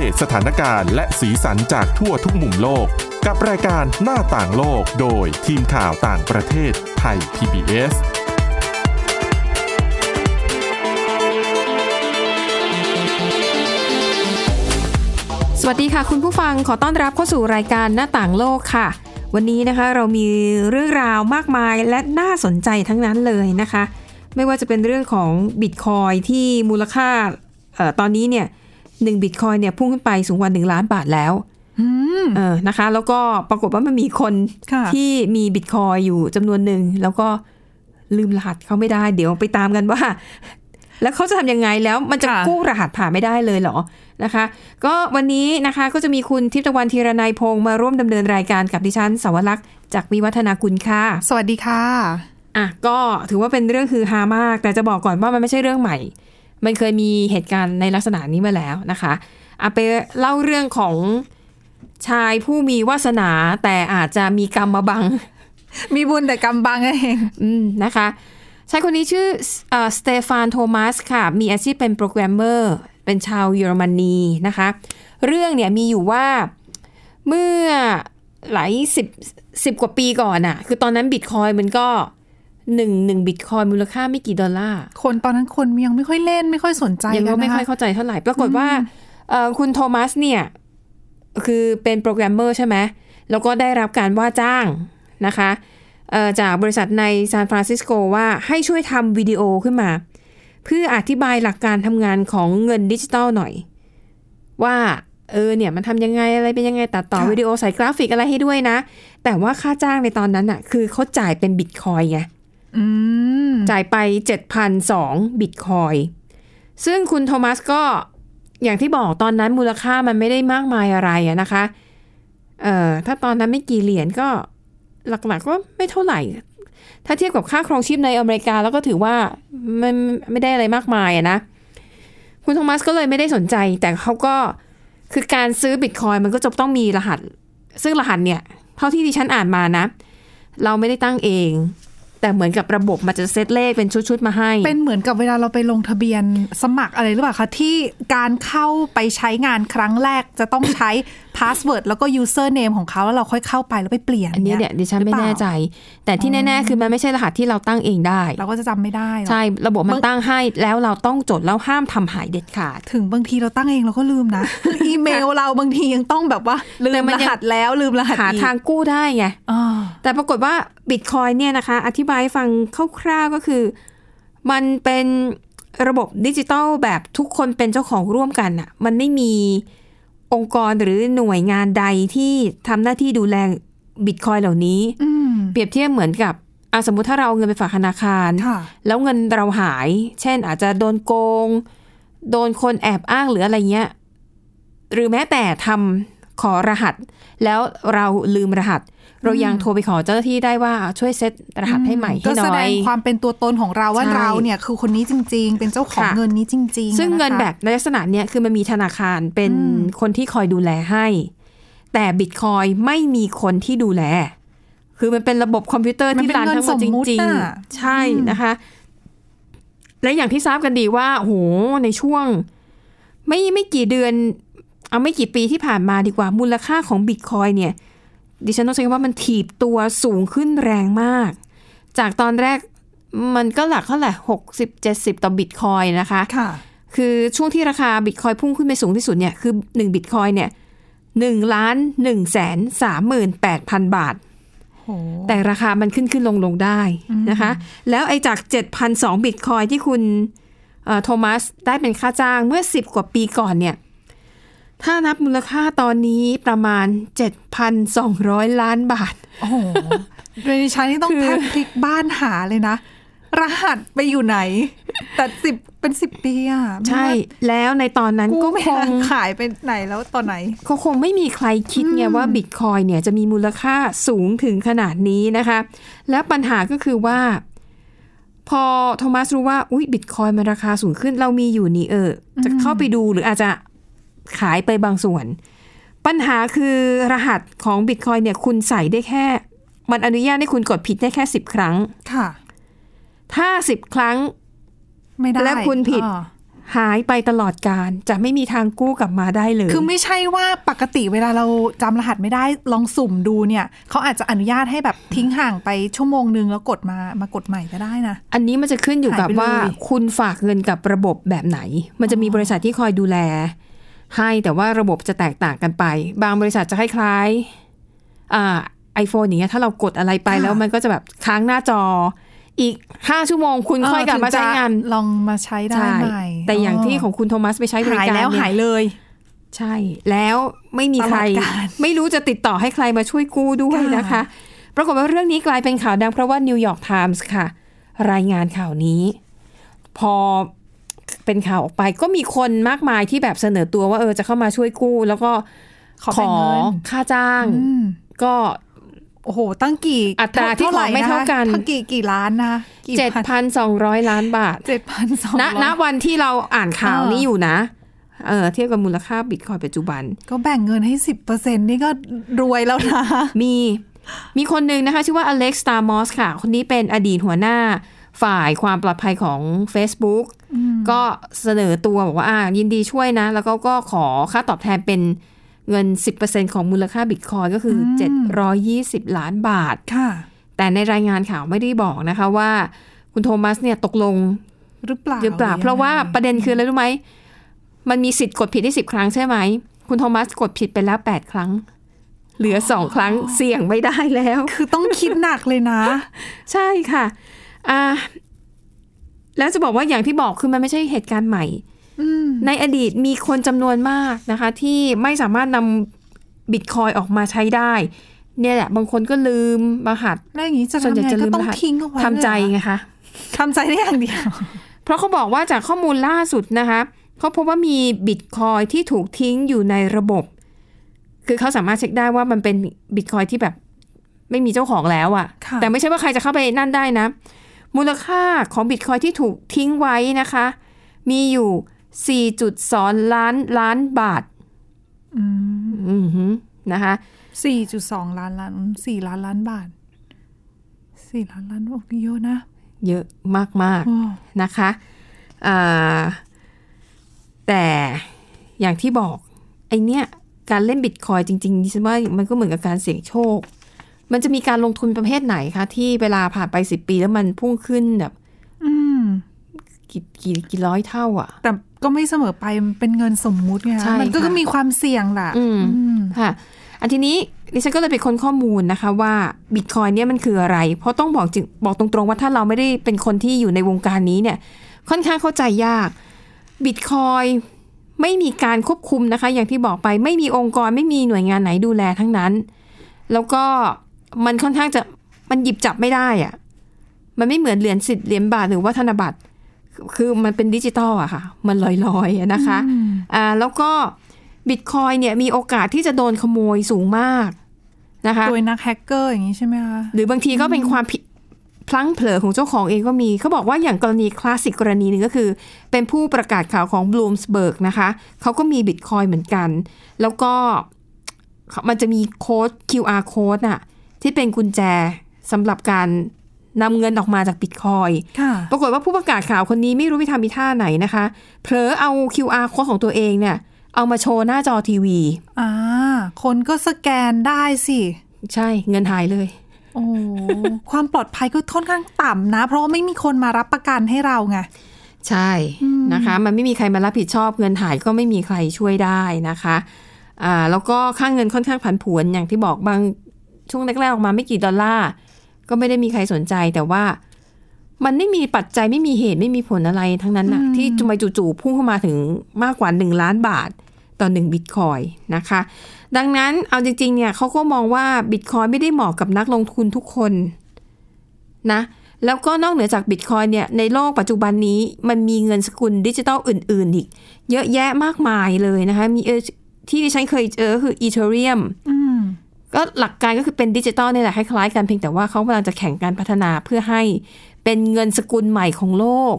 เดตสถานการณ์และสีสันจากทั่วทุกมุมโลก กับรายการหน้าต่างโลกโดยทีมข่าวต่างประเทศไทย PBS สวัสดีค่ะคุณผู้ฟังขอต้อนรับเข้าสู่รายการหน้าต่างโลกค่ะ วันนี้นะคะเรามีเรื่องราวมากมายและน่าสนใจทั้งนั้นเลยนะคะ ไม่ว่าจะเป็นเรื่องของบิตคอยที่มูลค่าออตอนนี้เนี่ย หนึ่งบิตคอยเนี่ยพุ่งขึ้นไปสูงกว่าหนึ่งล้านบาทแล้วเออนะคะ แล้วก็ปรากฏว่ามันมีคนค่ะที่มีบิตคอยอยู่จำนวนหนึ่ง แล้วก็ลืมรหัสเขาไม่ได้ เดี๋ยวไปตามกันว่า แล้วเขาจะทำยังไงแล้วมันจะค่ะกู้รหัสผ่านไม่ได้เลยเหรอนะคะ ก็วันนี้นะคะก็จะมีคุณทิพย์ตะวันธีรนัยพงศ์มาร่วมดำเนินรายการกับดิฉันสาวรักษ์จากวิวัฒนาคุณค่ะ สวัสดีค่ะอะก็ถือว่าเป็นเรื่องฮือฮามาก แต่จะบอกก่อนว่ามันไม่ใช่เรื่องใหม่ มันเคยมีเหตุการณ์ในลักษณะนี้มาแล้วนะคะอะไปเล่าเรื่องของชายผู้มีวาสนาแต่อาจจะมีกรรมมาบัง มีบุญแต่กำบังเองอืมนะคะชายคนนี้ชื่อสเตฟานโทมัสค่ะ มีอาชีพเป็นโปรแกรมเมอร์เป็นชาวเยอรมนีนะคะ เรื่องเนี่ยมีอยู่ว่าเมื่อหลายสิบสิบกว่าปีก่อนอะคือตอนนั้นบิตคอยน์มันก็ หนึ่งหนึ่งบิตคอยน์มูลค่าไม่กี่ดอลลาร์ คนตอนนั้นคนยังไม่ค่อยเล่นไม่ค่อยสนใจกันนะคะยังก็นไม่ค่อยเข้าใจเท่าไหร่ ปรากฏว่าเอ่อคุณโทมัสเนี่ยคือเป็นโปรแกรมเมอร์ใช่ไหมแล้วก็ได้รับการว่าจ้างนะคะเอ่อจากบริษัทในซานฟรานซิสโกว่าให้ช่วยทำวิดีโอขึ้นมา เพื่ออธิบายหลักการทำงานของเงินดิจิตอลหน่อย ว่าเออเนี่ยมันทำยังไงอะไรเป็นยังไงตัดต่อค่ะวิดีโอใส่กราฟิกอะไรให้ด้วยนะ แต่ว่าค่าจ้างในตอนนั้นอะคือเขาจ่ายเป็นบิตคอยน์ไงอืม จ่ายไป 7,002บิตคอยน์ซึ่งคุณโทมัสก็อย่างที่บอกตอนนั้นมูลค่ามันไม่ได้มากมายอะไรนะคะเอ่อถ้าตอนนั้นไม่กี่เหรียญก็หลักๆก็ไม่เท่าไหร่ ถ้าเทียบกับค่าครองชีพในอเมริกาแล้วก็ถือว่ามันไม่ได้อะไรมากมายอะนะ คุณโทมัสก็เลยไม่ได้สนใจ แต่เขาก็คือการซื้อบิตคอยน์มันก็จะต้องมีรหัส ซึ่งรหัสเนี่ย เท่าที่ดิฉันอ่านมานะ เราไม่ได้ตั้งเอง แต่เหมือนกับระบบมันจะเซตเลขเป็นชุดๆมาให้ เป็นเหมือนกับเวลาเราไปลงทะเบียนสมัครอะไรหรือเปล่าคะที่การเข้าไปใช้งานครั้งแรกจะต้องใช้ password แล้วก็ username ของเขาแล้วเราค่อยเข้าไปแล้วไปเปลี่ยน อันนี้เนี่ยดิฉันไม่หรือเปล่าแน่ใจ แต่ที่แน่ๆ คือมันไม่ใช่รหัสที่เราตั้งเองได้ เราก็จะจำไม่ได้หรอกใช่ ระบบมันบางตั้งให้แล้วเราต้องจดแล้วห้ามทำหายเด็ดขาด ถึงบางทีเราตั้งเองเราก็ลืมนะ อีเมลเราบางทียังต้องแบบว่าลืแต่มมันรยังหัสแล้วลืมรหัสหาอีกทางกู้ได้ไงอ่าแต่ปรากฏว่าบิตคอยเนี่ยนะคะ อธิบายให้ฟังคร่าวๆก็คือ มันเป็นระบบดิจิตอลแบบทุกคนเป็นเจ้าของร่วมกันอะ่ะมันไม่มี องค์กรหรือหน่วยงานใดที่ทำหน้าที่ดูแลบิตคอยเหล่านี้อืมเปรียบเทียบเหมือนกับอะสมมุติถ้าเราเอาเงินไปฝากธนาคารค่ะแล้วเงินเราหาย เช่นอาจจะโดนโกง โดนคนแอบอ้างหรืออะไรเงี้ย หรือแม้แต่ทำขอรหัส แล้วเราลืมรหัส เรายังโทรไปขอเจ้าหน้าที่ได้ว่าช่วยเซตรหัสให้ใหม่ให้ก็หน่แสอดงยความเป็นตัวตนของเราว่าใช่เราเนี่ยคือคนนี้จริง ๆ เป็นเจ้าของค่ะเงินนี้จริง ๆ ซึ่งเงินนะคะแบบในลักษณะเนี้ยคือมันมีธนาคารเป็นคนที่คอยดูแลให้ แต่บิตคอยไม่มีคนที่ดูแล คือมันเป็นระบบคอมพิวเตอร์มันที่เป็นรันเงินทั้งหมดสจมมุติริงน่ะๆใช่นะคะ และอย่างที่ทราบกันดีว่าโหในช่วง ไม่ไม่กี่เดือน เอาไม่กี่ปีที่ผ่านมาดีกว่ามูลค่าของบิตคอยเนี่ย ดิฉันต้องใช้คำว่ามันถีบตัวสูงขึ้นแรงมาก จากตอนแรกมันก็หลักเท่าไหร่หกสิบเจ็ดสิบต่อบิตคอยนะคะค่ะคือช่วงที่ราคาบิตคอยพุ่งขึ้นไปสูงที่สุดเนี่ยคือ1บิตคอยเนี่ย1ล้าน1แสน38,000บาทโหแต่ราคามันขึ้นขึ้นลงลงได้นะคะ แล้วไอ้จาก7,002บิตคอยที่คุณเอ่อโทมัสได้เป็นค่าจ้างเมื่อ10กว่าปีก่อนเนี่ย ถ้านับมูลค่าตอนนี้ประมาณ 7,200 ล้านบาท โอ้โหโดยดิฉันนี่ต้องคือแทบพลิกบ้านหาเลยนะ รหัสไปอยู่ไหน แต่สิบเป็นสิบปีอะไม่ใช่ว่าแล้วในตอนนั้นกู้ก็ไม่คทังนขายไปไหนแล้วตอนไหนเขาคงไม่มีใครคิดไงว่าบิตคอยเนี่ยจะมีมูลค่าสูงถึงขนาดนี้นะคะ และปัญหาก็คือว่า พอโทมัสรู้ว่า อุ๊ยบิตคอยมันราคาสูงขึ้น เรามีอยู่นี่เออ จะเข้าไปดูหรืออาจจะ ขายไปบางส่วน ปัญหาคือรหัสของบิตคอยเนี่ยคุณใส่ได้แค่ มันอนุญาตให้คุณกดผิดได้แค่สิบครั้ง ค่ะ ถ้าสิบครั้ง ไม่ได้และคุณผิดอ่าหายไปตลอดการจะไม่มีทางกู้กลับมาได้เลย คือไม่ใช่ว่าปกติเวลาเราจำรหัสไม่ได้ลองสุ่มดูเนี่ย เขาอาจจะอนุญาตให้แบบทิ้งห่างไปชั่วโมงนึงแล้วกดมามากดใหม่ก็ได้นะ อันนี้มันจะขึ้นอยู่กับหายไปเลยว่า คุณฝากเงินกับระบบแบบไหน มันจะมีบริษัทที่คอยดูแล ให้แต่ว่าระบบจะแตกต่างกันไป บางบริษัทจะคล้ายๆอ่าไอโฟนอย่างเงี้ยถ้าเรากดอะไรไปแล้วมันก็จะแบบค้างหน้าจอ อีกห้าชั่วโมงคุณค่อยกลับมาใช้งานถึจะลองมาใช้ใหม่ได้ใช่แต่อย่างที่ของคุณโทมัสไปใช้บริหายการแล้วเนี่หายเลยใช่ แล้วไม่มีใครตลอดกาลไม่รู้จะติดต่อให้ใครมาช่วยกู้ด้วยค่ะนะคะ ปรากฏว่าเรื่องนี้กลายเป็นข่าวดังเพราะว่านิวยอร์กไทมส์ค่ะ รายงานข่าวนี้ พอ เป็นข่าวออกไป ก็มีคนมากมายที่แบบเสนอตัวว่าเออจะเข้ามาช่วยกู้ แล้วก็ขอแบ่งเงินค่าจ้างอืมก็โอ้โห ตั้งกี่อัตราที่ขอไม่เท่ากันทั้งกี่กี่ล้านนะกี่เจ็ดพันสองร้อยล้านบาทเจ็ดพันสองณณวันที่เราอ่านข่าวเออนี้อยู่นะ เออเทียบกับมูลค่าบิตคอยปัจจุบัน ก็แบ่งเงินให้สิบเปอร์เซ็นนี่ก็รวยแล้วนะ มีมีคนหนึ่งนะคะ ชื่อว่าอเล็กซ์ตามอสค่ะ คนนี้เป็นอดีตหัวหน้าฝ่ายความปลอดภัยของ Facebook ก็เสนอตัวบอกว่าอ่ายินดีช่วยนะ แล้วก็ก็ขอค่าตอบแทนเป็นเงิน 10%ของมูลค่าบิตคอยก็คืออ720 ล้านบาทค่ะ แต่ในรายงานข่าวไม่ได้บอกนะคะว่าคุณโทมัสเนี่ยตกลงหรือเปล่าหรือเปล่า เพราะว่าประเด็นคืออะไรรู้ไหม มันมีสิทธิ์กดผิดได้สิบครั้งใช่ไหม คุณโทมัสกดผิดไปแล้วแปดครั้ง เหลือสองครั้งเสี่ยงไม่ได้แล้ว คือต้องคิดหนักเลยนะ ใช่ค่ะอ่า แล้วจะบอกว่าอย่างที่บอกคือมันไม่ใช่เหตุการณ์ใหม่อืมในอดีตมีคนจำนวนมากนะคะ ที่ไม่สามารถนำบิตคอยออกมาใช้ได้ เนี่ยแหละ บางคนก็ลืมรหัสแล้วอย่างนี้จะส่วนใหญ่ทำไงจะลืก็มต้องรหัสทิ้งเอาไว้ทำใจเลยเหรอไงคะทำใจได้อย่างเดียว เพราะเขาบอกว่าจากข้อมูลล่าสุดนะคะเขาพบว่ามีบิตคอยที่ถูกทิ้งอยู่ในระบบ คือเขาสามารถเช็คได้ว่ามันเป็นบิตคอยที่แบบ ไม่มีเจ้าของแล้วอะค่ะแต่ไม่ใช่ว่าใครจะเข้าไปนั่นได้นะ มูลค่าของบิตคอยที่ถูกทิ้งไว้นะคะ มีอยู่ 4.2 ล้านล้านบาทอืมอือหือนะคะสี่จุดสองล้านล้านสี่ล้านล้านบาทสี่ล้านล้านโอ้เยอะนะ เยอะมากๆโอ้นะคะอ่าแต่อย่างที่บอกไอเนี้ยการเล่นบิตคอยจริงๆดิฉันว่ามันก็เหมือนกับการเสี่ยงโชค มันจะมีการลงทุนประเภทไหนคะ ที่เวลาผ่านไปสิบปีแล้วมันพุ่งขึ้นแบบอืมกี่กี่กี่ร้อยเท่า อะ แต่ก็ไม่เสมอไปมันเป็นเงินสมมุติไงใช่มันก็ค่ะมีความเสี่ยงแหละอืมอืมค่ะ อันทีนี้ดิฉันก็เลยไปค้นข้อมูลนะคะว่าบิตคอยเนี่ยมันคืออะไร เพราะต้องบอกจริงบอกตรงๆว่าถ้าเราไม่ได้เป็นคนที่อยู่ในวงการนี้เนี่ย ค่อนข้างเข้าใจยากบิตคอยไม่มีการควบคุมนะคะ อย่างที่บอกไปไม่มีองค์กรไม่มีหน่วยงานไหนดูแลทั้งนั้น แล้วก็ มันค่อนข้างจะมันหยิบจับไม่ได้อะมันไม่เหมือนเหรียญสิบเหรียญบาทหรือว่าธนบัตร คือมันเป็นดิจิตอลอะค่ะ มันลอยๆอะนะคะอ่าแล้วก็บิตคอยเนี่ยมีโอกาสที่จะโดนขโมยสูงมากนะคะโดยนักแฮกเกอร์อย่างนี้ใช่ไหมคะ หรือบางทีก็เป็นความผิดพลั้งเผลอของเจ้าของเองก็มี เขาบอกว่าอย่างกรณีคลาสสิกกรณีหนึ่งก็คือ เป็นผู้ประกาศข่าวของ Bloomsburg นะคะ เขาก็มีบิตคอยเหมือนกัน แล้วก็มันจะมีโค้ด QR code น่ะ ที่เป็นกุญแจสำหรับการนำเงินออกมาจากบิตคอยค่ะปรากฏว่าผู้ประกาศข่าวคนนี้ไม่รู้วิธามีท่าไหนนะคะ เผลอเอา QR code ของตัวเองเนี่ย เอามาโชว์หน้าจอทีวีอ่าคนก็สแกนได้สิ ใช่เงินหายเลย โอ้ ความปลอดภัยก็ค่อนข้างต่ำนะ เพราะว่าไม่มีคนมารับประกันให้เราไง ใช่นะคะ มันไม่มีใครมารับผิดชอบเงินหายก็ไม่มีใครช่วยได้นะคะอ่าแล้วก็ค่างเงินค่อนข้างผันผวนอย่างที่บอกบาง ช่วงแรกๆออกมาไม่กี่ดอลลาร์ก็ไม่ได้มีใครสนใจแต่ว่า มันไม่มีปัจจัยไม่มีเหตุไม่มีผลอะไรทั้งนั้นนะที่จุมจู่ๆพุ่งเข้ามาถึงมากกว่า1ล้านบาทต่อ1บิตคอยน์นะคะ ดังนั้นเอาจริงๆเนี่ยเขาก็มองว่าบิตคอยน์ไม่ได้เหมาะกับนักลงทุนทุกคนนะแล้วก็นอกเหนือจากบิตคอยน์เนี่ยในโลกปัจจุบันนี้มันมีเงินสกุลดิจิทัลอื่น ๆ อีก เยอะแยะมากมายเลยนะคะ มีเอ่อที่ดิฉันเคยเจอคืออีเธอเรียมอืม ก็หลักการก็คือเป็นดิจิตอลนี่แหละคล้ายๆกันเพียงแต่ว่าเขากำลังจะแข่งการพัฒนาเพื่อให้เป็นเงินสกุลใหม่ของโลก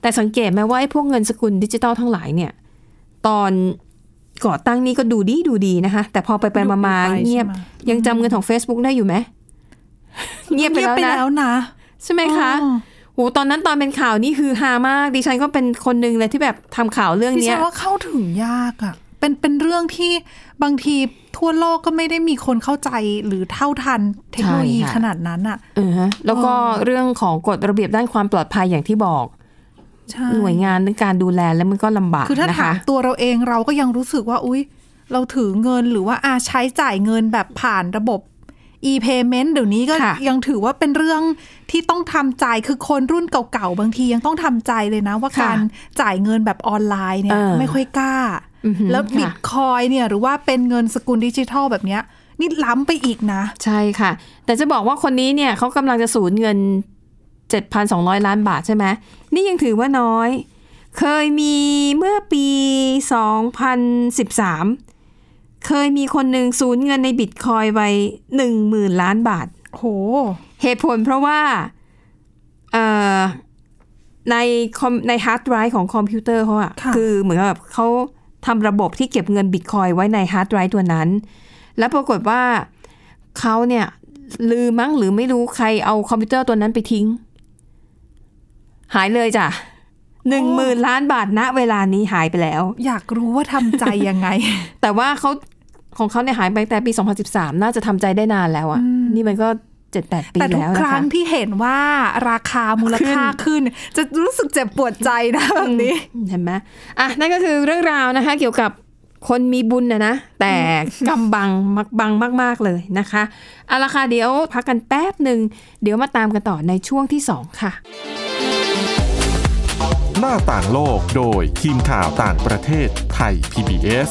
แต่สังเกตไหมว่าไอ้พวกเงินสกุลดิจิตอลทั้งหลายเนี่ย ตอนก่อตั้งนี่ก็ดูดีดูดีนะคะ แต่พอไปไปมามาดูไปเงียบใช่ไหมยังจำเงินของ Facebook ได้อยู่ไหมเงียบไปเงียบแล้วไปนะแล้วนะ ใช่ไหมคะอ๋อโหตอนนั้นตอนเป็นข่าวนี่คือฮามาก ดิฉันก็เป็นคนหนึ่งเลยที่แบบทำข่าวเรื่องดิเนี้ฉัยนว่าเข้าถึงยากอะ เป็นเป็นเรื่องที่บางทีทั่วโลกก็ไม่ได้มีคนเข้าใจหรือเท่าทันเทคโนโลยีใช่ค่ะขนาดนั้นอะเออฮะแล้วก็เรื่องของกฎระเบียบด้านความปลอดภัยอย่างที่บอกใช่หน่วยงานในการดูแลแล้วมันก็ลำบากคือถ้านะถาคะมตัวเราเองเราก็ยังรู้สึกว่า อุ๊ยเราถือเงินหรือว่าอาใช้จ่ายเงินแบบผ่านระบบ e-payment เดี๋ยวนี้ก็ค่ะยังถือว่าเป็นเรื่องที่ต้องทำใจคือคนรุ่นเก่าๆ บางทียังต้องทำใจเลยนะ ว่าค่ะการจ่ายเงินแบบออนไลน์เนี่ยเออไม่ค่อยกล้าอือหือ แล้วค่ะบิตคอยเนี่ยหรือว่าเป็นเงินสกุลดิจิทัลแบบเนี้ยนี่ล้ำไปอีกนะ ใช่ค่ะ แต่จะบอกว่าคนนี้เนี่ยเขากำลังจะสูญเงิน 7,200 ล้านบาทใช่ไหมนี่ยังถือว่าน้อย เคยมีเมื่อปี 2013 เคยมีคนหนึ่งสูญเงินในบิตคอยไป10,000ล้านบาทโหเหตุผลเพราะว่าเอ่อในคอมในฮาร์ดไดรฟ์ของคอมพิวเตอร์เขาอะค่ะคือเหมือนกับเขา ทำระบบที่เก็บเงินบิตคอยน์ไว้ในฮาร์ดไดรฟ์ตัวนั้น แล้วปรากฏว่าเขาเนี่ยลืมมั้งหรือไม่รู้ใครเอาคอมพิวเตอร์ตัวนั้นไปทิ้ง หายเลยจ้ะหนึ่งหมื่นล้านบาทณเวลานี้หายไปแล้ว อยากรู้ว่าทำใจยังไง แต่ว่าเขาของเขาเนี่ยหายไปแต่ปี 2013 น่าจะทำใจได้นานแล้วอะนี่มันก็ 7-8ปีแต่ทุกแล้วคนะรั้คะงที่เห็นว่าราคามูลค่าขึ้น จะรู้สึกเจ็บปวดใจนะแบบนี้ เห็นไหมอะนั่นก็คือเรื่องราวนะคะ เกี่ยวกับคนมีบุญนะนะ แต่กำบังมักบังมาก ๆ เลยนะคะเอาละค่ะเดี๋ยวพักกันแป๊บหนึ่ง เดี๋ยวมาตามกันต่อในช่วงที่ 2 ค่ะ หน้าต่างโลกโดยทีมข่าวต่างประเทศไทย PBS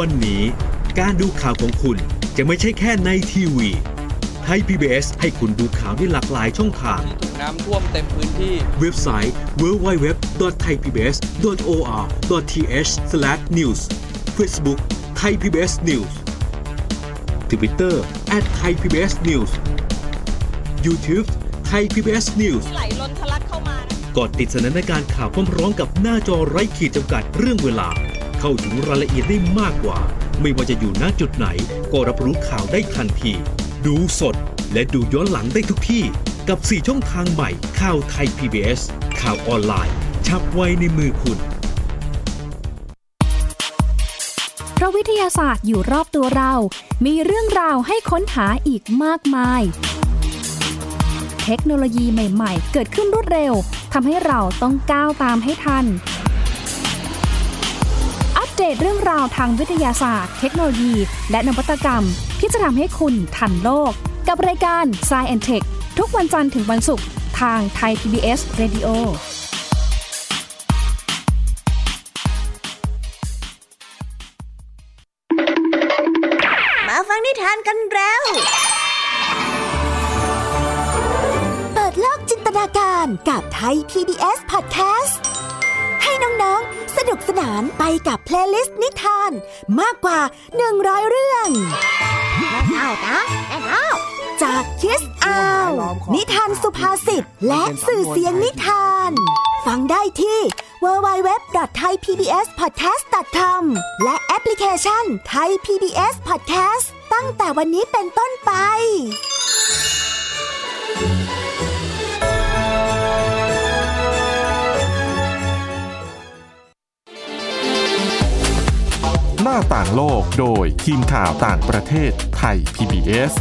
วันนี้การดูข่าวของคุณจะไม่ใช่แค่ในทีวีไทย PBS ให้คุณดูข่าวได้หลากหลายช่องทางถูกน้ำท่วมเต็มพื้นที่ เว็บไซต์ www.thaipbs.or.th/news Facebook Thai PBS News Twitter @thaipbsnews YouTube Thai PBS News ไหลล้นทะลักเข้ามากดติดสนันในการข่าวพร้อมๆกับหน้าจอไร้ขีดจำกัดเรื่องเวลา เข้าถึงรายละเอียดได้มากกว่า ไม่ว่าจะอยู่ณจุดไหน ก็รับรู้ข่าวได้ทันที ดูสดและดูย้อนหลังได้ทุกที่ กับ 4 ช่องทางใหม่ข่าวไทย PBS ข่าวออนไลน์ ชับไว้ในมือคุณ เพราะวิทยาศาสตร์อยู่รอบตัวเรา มีเรื่องราวให้ค้นหาอีกมากมาย เทคโนโลยีใหม่ ๆ เกิดขึ้นรวดเร็วทำให้เราต้องก้าวตามให้ทัน เดตเรื่องราวทางวิทยาศาสตร์ เทคโนโลยี และนวัตกรรม ที่จะทำให้คุณทันโลก กับรายการ s c i e n t e c h ทุกวันจันทร์ถึงวันศุกร์ทางไทย PBS Radio มาฟังนิทานกันแล้ว เปิดโลกจินตนาการกับไทย PBS Podcast ให้น้องๆส นุกสนานไปกับ playlist นิทานมากกว่า 100 เรื่องเอานะแน่เอาจาก Kids Hour นิทานสุภาษิตและสื่อเสียงนิทาน ฟังได้ที่ www.thaipbspodcast.com และแอปพลิเคชัน Thai PBS Podcast ตั้งแต่วันนี้เป็นต้นไป หน้าต่างโลกโดยทีมข่าวต่างประเทศไทย PBS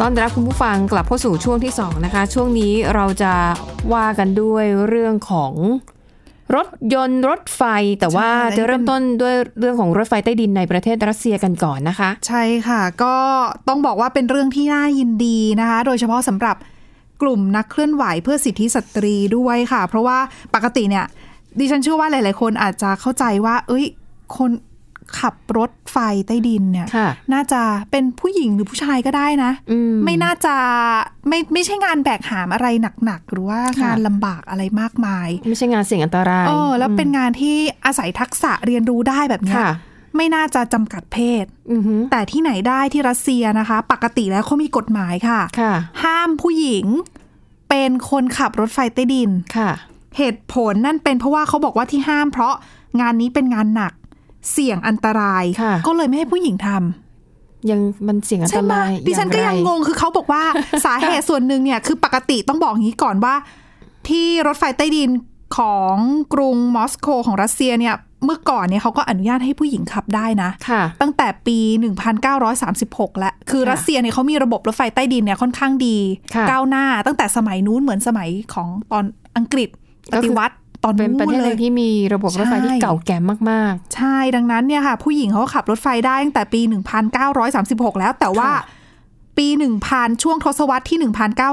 ต้อนรับคุณผู้ฟังกลับเข้าสู่ช่วงที่ 2 นะคะ ช่วงนี้เราจะว่ากันด้วยเรื่องของรถยนต์รถไฟแต่ว่าใช่จะเริ่มต้นด้วยเรื่องของรถไฟใต้ดินในประเทศรัสเซียกันก่อนนะคะ ใช่ค่ะ ก็ต้องบอกว่าเป็นเรื่องที่น่ายินดีนะคะ โดยเฉพาะสำหรับกลุ่มนักเคลื่อนไหวเพื่อสิทธิสตรีด้วยค่ะ เพราะว่าปกติเนี่ย ดิฉันเชื่อว่าหลายๆ คนอาจจะเข้าใจว่า เอ้ย คนขับรถไฟใต้ดินเนี่ยค่ะน่าจะเป็นผู้หญิงหรือผู้ชายก็ได้นะอืมไม่น่าจะไม่ไม่ใช่งานแบกหามอะไรหนัก ๆ หรือว่าค่ะงานลำบากอะไรมากมาย ไม่ใช่งานเสี่ยงอันตรายเออแล้วเป็นงานที่อาศัยทักษะเรียนรู้ได้แบบเนี้ยค่ะไม่น่าจะจำกัดเพศอือหือแต่ที่ไหนได้ที่รัสเซียนะคะ ปกติแล้วเขามีกฎหมายค่ะค่ะห้ามผู้หญิงเป็นคนขับรถไฟใต้ดินค่ะ เหตุผลนั่นเป็นเพราะว่าเขาบอกว่าที่ห้าม เพราะงานนี้เป็นงานหนัก เสี่ยงอันตรายค่ะก็เลยไม่ให้ผู้หญิงทำยังมันเสี่ยงอันตใช่ไหมรายดิฉันก็ยังงงคือเขาบอกว่าสาเหตุส่วนหนึ่งเนี่ยคือปกติต้องบอกอย่างนี้ก่อนว่า ที่รถไฟใต้ดินของกรุงมอสโกของรัสเซียเนี่ยเมื่อก่อนเนี่ยเขาก็อนุญาตให้ผู้หญิงขับได้นะค่ะตั้งแต่ปี 1936 แล้ว คือค่ะรัสเซียเนี่ยเขามีระบบรถไฟใต้ดินเนี่ยค่อนข้างดีค่ะก้าวหน้าตั้งแต่สมัยนู้นเหมือนสมัยของตอนอังกฤษ ปก็คือฏิวัติตอนเป็นประนู้เทนศหเลนึ่ยงที่มีระบบรถไฟที่ใช่เก่าแก่มากใช่ดังนั้นเนี่ยค่ะผู้หญิงเขาก็ขับรถไฟได้ตั้งแต่ปี 1936 แล้วแต่ว่าค่ะปี 1000 ช่วงทศวรรษที่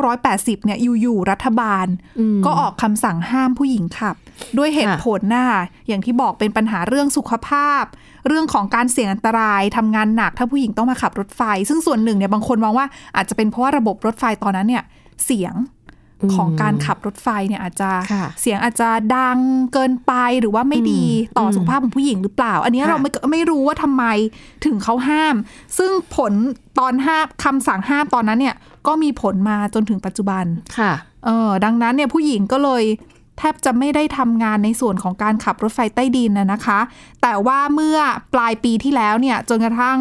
1980 เนี่ยอยู่ๆรัฐบาลอืมก็ออกคำสั่งห้ามผู้หญิงขับ ด้วยเหตุผลนะคะอย่างที่บอกเป็นปัญหาเรื่องสุขภาพ เรื่องของการเสี่ยงอันตรายทำงานหนักถ้าผู้หญิงต้องมาขับรถไฟ ซึ่งส่วนหนึ่งเนี่ยบางคนมองว่าอาจจะเป็นเพราะว่าระบบรถไฟตอนนั้นเนี่ยเสียงอืม ของการขับรถไฟเนี่ยอาจจะค่ะเสียงอาจจะดังเกินไปหรือว่าไม่ดีต่ออมสุขภาพของผู้หญิงหรือเปล่า อันนี้ค่ะเราไม่ไม่รู้ว่าทำไมถึงเขาห้าม ซึ่งผลตอนห้ามคำสั่งห้ามตอนนั้นเนี่ยก็มีผลมาจนถึงปัจจุบันๆค่ะเออดังนั้นเนี่ยผู้หญิงก็เลยแทบจะไม่ได้ทำงานในส่วนของการขับรถไฟใต้ดินนะนะคะ แต่ว่าเมื่อปลายปีที่แล้วเนี่ยจนกระทั่ง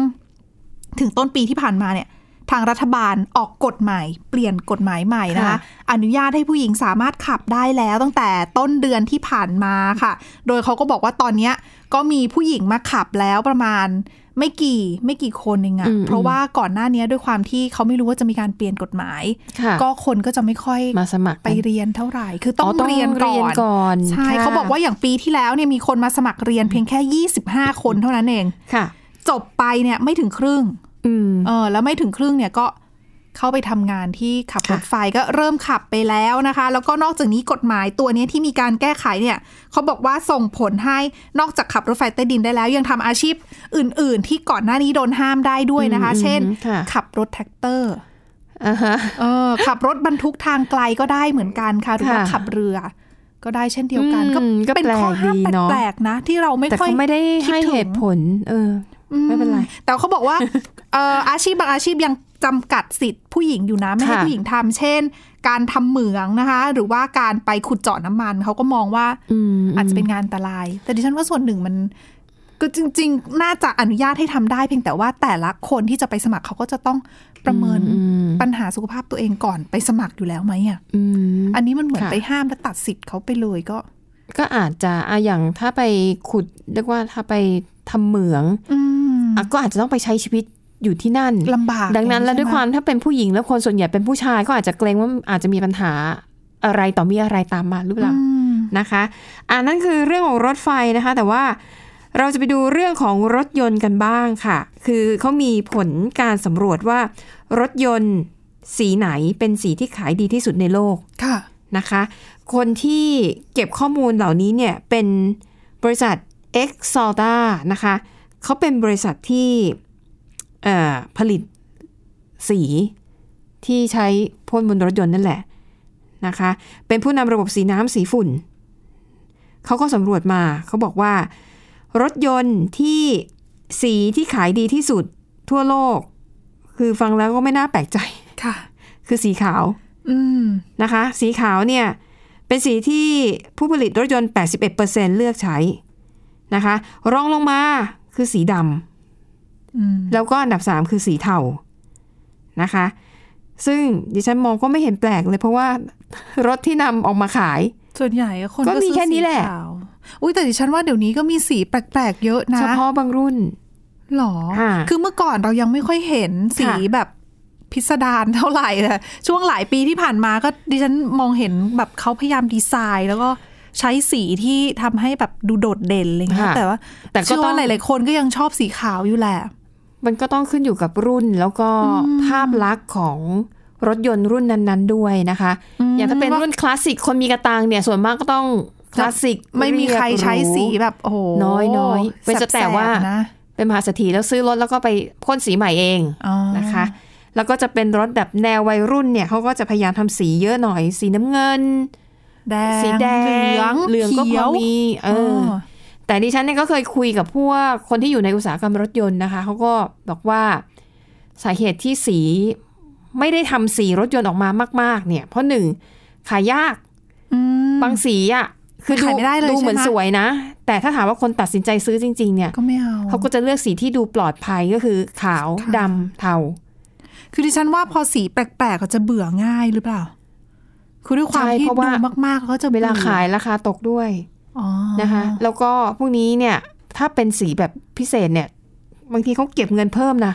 ถึงต้นปีที่ผ่านมาเนี่ย ทางรัฐบาลออกกฎใหม่เปลี่ยนกฎหมายใหม่นะคะค่ะอนุญาตให้ผู้หญิงสามารถขับได้แล้วตั้งแต่ต้นเดือนที่ผ่านมาค่ะ โดยเขาก็บอกว่าตอนเนี้ยก็มีผู้หญิงมาขับแล้วประมาณไม่กี่ไม่กี่คนเองอะอืมเพราะว่าก่อนหน้านี้ด้วยความที่เขาไม่รู้ว่าจะมีการเปลี่ยนกฎหมายค่ะก็คนก็จะไม่ค่อยมาสมัครไปเรียนเท่าไหร่ คือต้องอ๋อต้องเรียนก่เรียอนนก่อนใช่ค่ะเขาบอกว่าอย่างปีที่แล้วเนี่ยมีคนมาสมัครเรียนเพียงแค่ 25 คนเท่านั้นเองค่ะ จบไปเนี่ยไม่ถึงครึ่งอืม เออ แล้วไม่ถึงครึ่งเนี่ยก็เข้าไปทำงานที่ขับรถไฟก็เริ่มขับไปแล้วนะคะ แล้วก็นอกจากนี้กฎหมายตัวเนี้ยที่มีการแก้ไขเนี่ยเขาบอกว่าส่งผลให้นอกจากขับรถไฟใต้ดินได้แล้ว ยังทำอาชีพอื่น ๆ ที่ก่อนหน้านี้โดนห้ามได้ด้วยนะคะอืมเช่นค่ะขับรถแทรกเตอร์อ่าฮะเออขับรถบรรทุกทางไกลก็ได้เหมือนกันค่ะหรือว่าค่ะขับเรือ ก็ได้เช่นเดียวกันอืมก็เป็นข้อห้ามแปลกดีเนอะแปลกๆนะ ที่เราไม่แต่ค่อยเขาไม่ได้คิให้ถึงเหตุผล เออ ไม่เป็นไร แต่เขาบอกว่าเอ่ออาชีพบางอาชีพยังจำกัดสิทธิ์ผู้หญิงอยู่นะ ไม่ให้ค่ะผู้หญิงทำเช่น การทำเหมืองนะคะ หรือว่าการไปขุดเจาะน้ำมัน เขาก็มองว่าอืมอาจจะเป็นงานอันตราย แต่ดิฉันว่าส่วนหนึ่งมัน ก็จริง ๆ น่าจะอนุญาตให้ทำได้ เพียงแต่ว่าแต่ละคนที่จะไปสมัครเขาก็จะต้องประเมินอืมปัญหาสุขภาพตัวเองก่อนไปสมัครอยู่แล้วไหมอะอืมอันนี้มันเหมือนค่ะไปห้ามและตัดสิทธิ์เขาไปเลยก็ ก็อาจจะอะอย่างถ้าไปขุดเรียกว่าถ้าไปทำเหมืองอืมอะ ก็อาจจะต้องไปใช้ชีวิตอยู่ที่นั่นลำบาก ดังนั้นแล้วด้วยความถ้าเป็นผู้หญิงแล้วคนส่วนใหญ่เป็นผู้ชายก็อาจจะเกรงว่าอาจจะมีปัญหาอะไรต่อมีอะไรตามมาหรือเปล่าอืมนะคะอ่านั่นคือเรื่องของรถไฟนะคะ แต่ว่าเราจะไปดูเรื่องของรถยนต์กันบ้างค่ะ คือเขามีผลการสำรวจว่ารถยนต์สีไหนเป็นสีที่ขายดีที่สุดในโลกค่ะนะคะ คนที่เก็บข้อมูลเหล่านี้เนี่ยเป็นบริษัท e x a l t a นะคะ เขาเป็นบริษัทที่เอ่อผลิตสีที่ใช้พ่นบนรถยนต์นั่นแหละนะคะ เป็นผู้นำระบบสีน้ำสีฝุ่น เขาก็สำรวจมาเขาบอกว่า รถยนต์ที่สีที่ขายดีที่สุดทั่วโลก คือฟังแล้วก็ไม่น่าแปลกใจค่ะ คือสีขาวอืมนะคะ สีขาวเนี่ย เป็นสีที่ผู้ผลิตรถยนต์ 81%เลือกใช้นะคะ รองลงมา คือสีดอืมำแล้วก็อันดับ3คือสีเทานะคะ ซึ่งดิฉันมองก็ไม่เห็นแปลกเลย เพราะว่ารถที่นำออกมาขาย ส่วนใหญ่คนก็มีซื้อแค่นี้แหละสีขาวอุ้ยแต่ดิฉันว่าเดี๋ยวนี้ก็มีสีแปลกๆเยอะนะ เฉพาะบางรุ่นหรอค่ะคือเมื่อก่อนเรายังไม่ค่อยเห็นสีค่ะแบบพิสดารเท่าไหร่แต่ช่วงหลายปีที่ผ่านมาก็ดิฉันมองเห็นแบบเขาพยายามดีไซน์ แล้วก็ ใช้สีที่ทำให้แบบดูโดดเด่นอะไรเงี้ยค่ะแต่ว่า แต่ก็เชื่อต้อว่างหลายๆคนก็ยังชอบสีขาวอยู่แหละ มันก็ต้องขึ้นอยู่กับรุ่นแล้วก็อืมภาพลักษณ์ของรถยนต์รุ่นนั้น ๆ ด้วยนะคะ อย่างถ้าเป็นรุ่นคลาสสิกคนมีกระตังเนี่ยส่วนมากก็ต้องคลาสสิกไม่มีใครใช้สีเรียบหแบบโอ้โหน้อยน้อยเป็นจะแต่ว่าสบๆนะเป็นมหาเศรษฐีแล้วซื้อรถแล้วก็ไปพ่นสีใหม่เองอ๋อนะคะ แล้วก็จะเป็นรถแบบแนววัยรุ่นเนี่ยเขาก็จะพยายามทำสีเยอะหน่อย สีน้ำเงิน แดงสีแดงเหลืองเหลืองก็พขียอวมีเอออแต่ดิฉันเนี่ยก็เคยคุยกับพวกคนที่อยู่ในอุตสาหกรรมรถยนต์นะคะเขาก็บอกว่าสาเหตุที่สีไม่ได้ทำสีรถยนต์ออกมามาก ๆ เนี่ย เพราะหนึ่งขายยากอืมบางสีอะคือดูขายไม่ได้เลยดูเหมือนใช่ไหมสวยนะ แต่ถ้าถามว่าคนตัดสินใจซื้อจริง ๆ เนี่ยก็ไม่เอาเขาก็จะเลือกสีที่ดูปลอดภัยก็คือขาวค่ะดำเทาคือดิฉันว่าพอสีแปลกๆก็จะเบื่อง่ายหรือเปล่า คือด้วยความใช่ที่เพราะดูว่ามากๆเขาจะเวบื่อลาขายราคาตกด้วยอ๋อนะคะ แล้วก็พวกนี้เนี่ย ถ้าเป็นสีแบบพิเศษเนี่ย บางทีเขาเก็บเงินเพิ่มนะ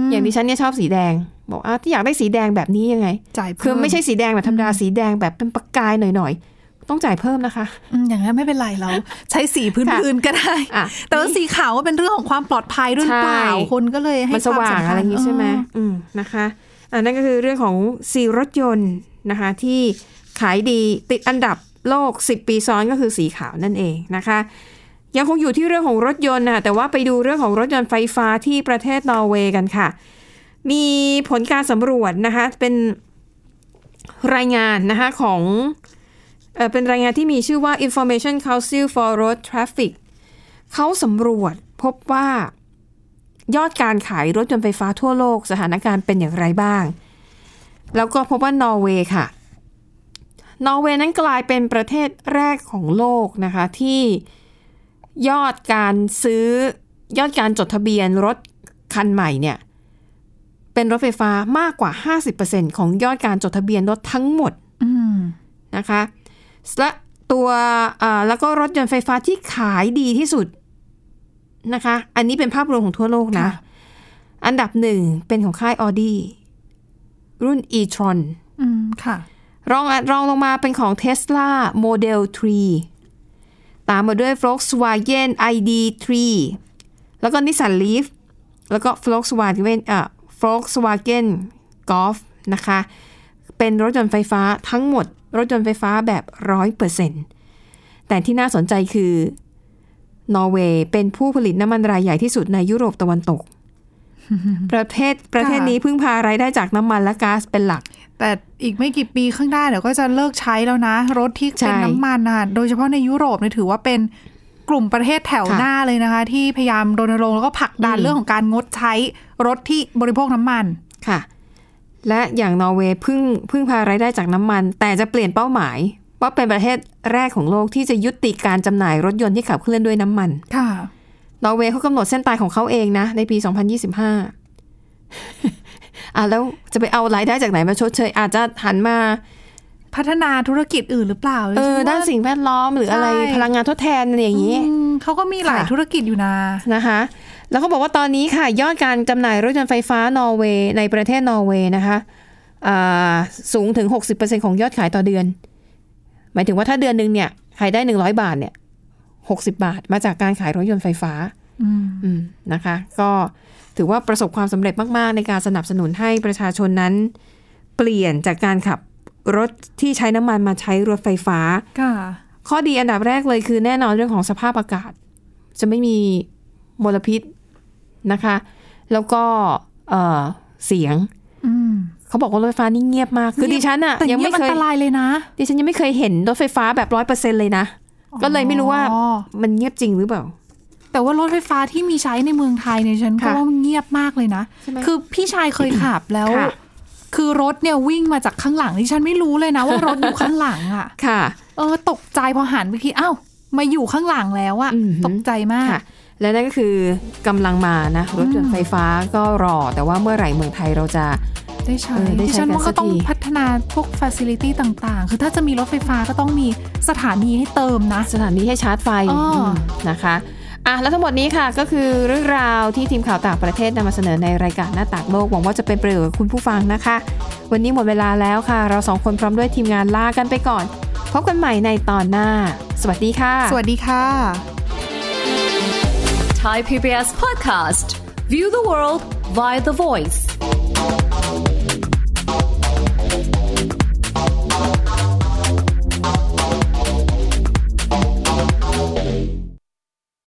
มอย่างดิฉันเนี่ยชอบสีแดง บอกอะที่อยากได้สีแดงแบบนี้ยังไงจ่ายเพิ่คือไม่ใช่สีแดงแบบธรรมดาสีแดงแบบเป็นประกายหน่อยๆต้องจ่ายเพิ่มนะคะอืมอย่างนั้นไม่เป็นไรเรา ใช้สีพื้นๆก็ได้อะแต่ว่าสีขาวก็เป็นเรื่องของความปลอดภัยด้วยหรือเปล่าใช่คนก็เลยให้มันสว่างควมำคัญอะไรอย่างนี้ใช่ไหมอืมนะคะอันนั้นก็คือเรื่องของสีรถยนต์ นะคะที่ขายดีติดอันดับโลก 10 ปีซ้อนก็คือสีขาวนั่นเองนะคะ ยังคงอยู่ที่เรื่องของรถยนต์นะแต่ว่าไปดูเรื่องของรถยนต์ไฟฟ้าที่ประเทศนอร์เวย์กันค่ะ มีผลการสำรวจนะคะเป็นรายงานนะคะของเออเป็นรายงานที่มีชื่อว่า Information Council for Road Traffic เขาสำรวจพบว่ายอดการขายรถยนต์ไฟฟ้าทั่วโลกสถานการณ์เป็นอย่างไรบ้าง แล้วก็พบว่านอร์เวย์ค่ะ นอร์เวย์นั้นกลายเป็นประเทศแรกของโลกนะคะ ที่ยอดการซื้อยอดการจดทะเบียนรถคันใหม่เนี่ย เป็นรถไฟฟ้ามากกว่า 50%ของยอดการจดทะเบียนรถทั้งหมดอืมนะคะและตัวอ่าแล้วก็รถยนต์ไฟฟ้าที่ขายดีที่สุดนะคะ อันนี้เป็นภาพรวมของทั่วโลกนะค่ะอันดับหนึ่งเป็นของค่าย Audi รุ่น e-tron อืมค่ะ รองรองลงมาเป็นของ Tesla Model 3 ตามมาด้วย Volkswagen ID3 แล้วก็ Nissan Leaf แล้วก็ Volkswagen อะ Volkswagen Golf นะคะ เป็นรถยนต์ไฟฟ้าทั้งหมด รถยนต์ไฟฟ้าแบบ 100%แต่ที่น่าสนใจคือนอร์เวย์เป็นผู้ผลิตน้ำมันรายใหญ่ที่สุดในยุโรปตะวันตก ประเทศประเทศนี้พึ่งพารายได้จากน้ำมันและก๊าซเป็นหลัก แต่อีกไม่กี่ปีข้างหน้าเดี๋ยวก็จะเลิกใช้แล้วนะ รถที่ใช่เป็นน้ำมันอะโดยเฉพาะในยุโรปเนี่ยถือว่าเป็นกลุ่มประเทศแถวค่ะหน้าเลยนะคะ ที่พยายามรณรงค์แล้วก็ผลักดันอืมเรื่องของการงดใช้รถที่บริโภคน้ำมันค่ะ และอย่างนอร์เวย์พึ่งพึ่งพารายได้จากน้ำมัน แต่จะเปลี่ยนเป้าหมายว่าเป็นประเทศแรกของโลกที่จะยุติการจำหน่ายรถยนต์ที่ขับเคลื่อนด้วยน้ำมันค่ะ นอร์เวย์เขากำหนดเส้นตายของเขาเองนะ ในปี 2025อะแล้วจะไปเอารายได้จากไหนมาชดเชย อาจจะหันมาพัฒนาธุรกิจอื่นหรือเปล่า เออฉัว่ด้านสิ่งแวดล้อมหรืออะไรใช่พลังงานทดแทนอะไรอย่างนี้อืมเขาก็มีหลายค่ะธุรกิจอยู่นะนะคะ แล้วเขาบอกว่าตอนนี้ค่ะ ยอดการจำหน่ายรถยนต์ไฟฟ้านอร์เวย์ในประเทศนอร์เวย์นะคะอ่าสูงถึง 60%ของยอดขายต่อเดือน หมายถึงว่าถ้าเดือนหนึ่งเนี่ยขายได้ 100 บาทเนี่ย 60 บาท มาจากการขายรถยนต์ไฟฟ้าอืมอืมนะคะ ก็ถือว่าประสบความสำเร็จมาก ๆ ในการสนับสนุนให้ประชาชนนั้น เปลี่ยนจากการขับรถที่ใช้น้ำมันมาใช้รถไฟฟ้าค่ะข้อดีอันดับแรกเลยคือแน่นอนเรื่องของสภาพอากาศ จะไม่มีมลพิษนะคะ แล้วก็เอ่อเสียงอืมเขาบอกว่ารถไฟฟ้านี่เงียบมาก คือดิฉันอะแต่ยังเงียไม่บอัเคนยตรายเลยนะ ดิฉันยังไม่เคยเห็นรถไฟฟ้าแบบร้อยเปอร์เซ็นเลยนะ ก็เลยไม่รู้ว่าอ๋อมันเงียบจริงหรือเปล่า แต่ว่ารถไฟฟ้าที่มีใช้ในเมืองไทยเนี่ยฉันก็ค่ะว่ามันเงียบมากเลยนะใช่ไหมคือพี่ชายเคยขับแล้วค่ะคือรถเนี่ยวิ่งมาจากข้างหลังที่ฉันไม่รู้เลยนะว่ารถอยู่ข้างหลังอะ ค่ะ เออตกใจพอหันไปคิดอ้าวมาอยู่ข้างหลังแล้วอะอือหือตกใจมากค่ะและนั่นก็คือกำลังมานะรถยนต์ไฟฟ้าก็รอ แต่ว่าเมื่อไหร่เมืองไทยเราจะ ได้ใช้เออได้ใช้ดิฉันว่ากันสัก็กต้องทีพัฒนาพวกฟ a ซิลิตี้ต่างๆ คือถ้าจะมีรถไฟฟ้าก็ต้องมีสถานีให้เติมนะ สถานีให้ชาร์จไฟอ้ออืมนะคะอะแล้วทั้งหมดนี้ค่ะก็คือเรื่องราวที่ทีมข่าวต่างประเทศนำมาเสนอในรายการหน้าต่างโลกหวังว่าจะเป็นประโยชน์กับคุณผู้ฟังนะคะ วันนี้หมดเวลาแล้วค่ะ เราสองคนพร้อมด้วยทีมงานลากันไปก่อน พบกันใหม่ในตอนหน้า สวัสดีค่ะ สวัสดีค่ะ Thai PBS podcast. View the world via the voice.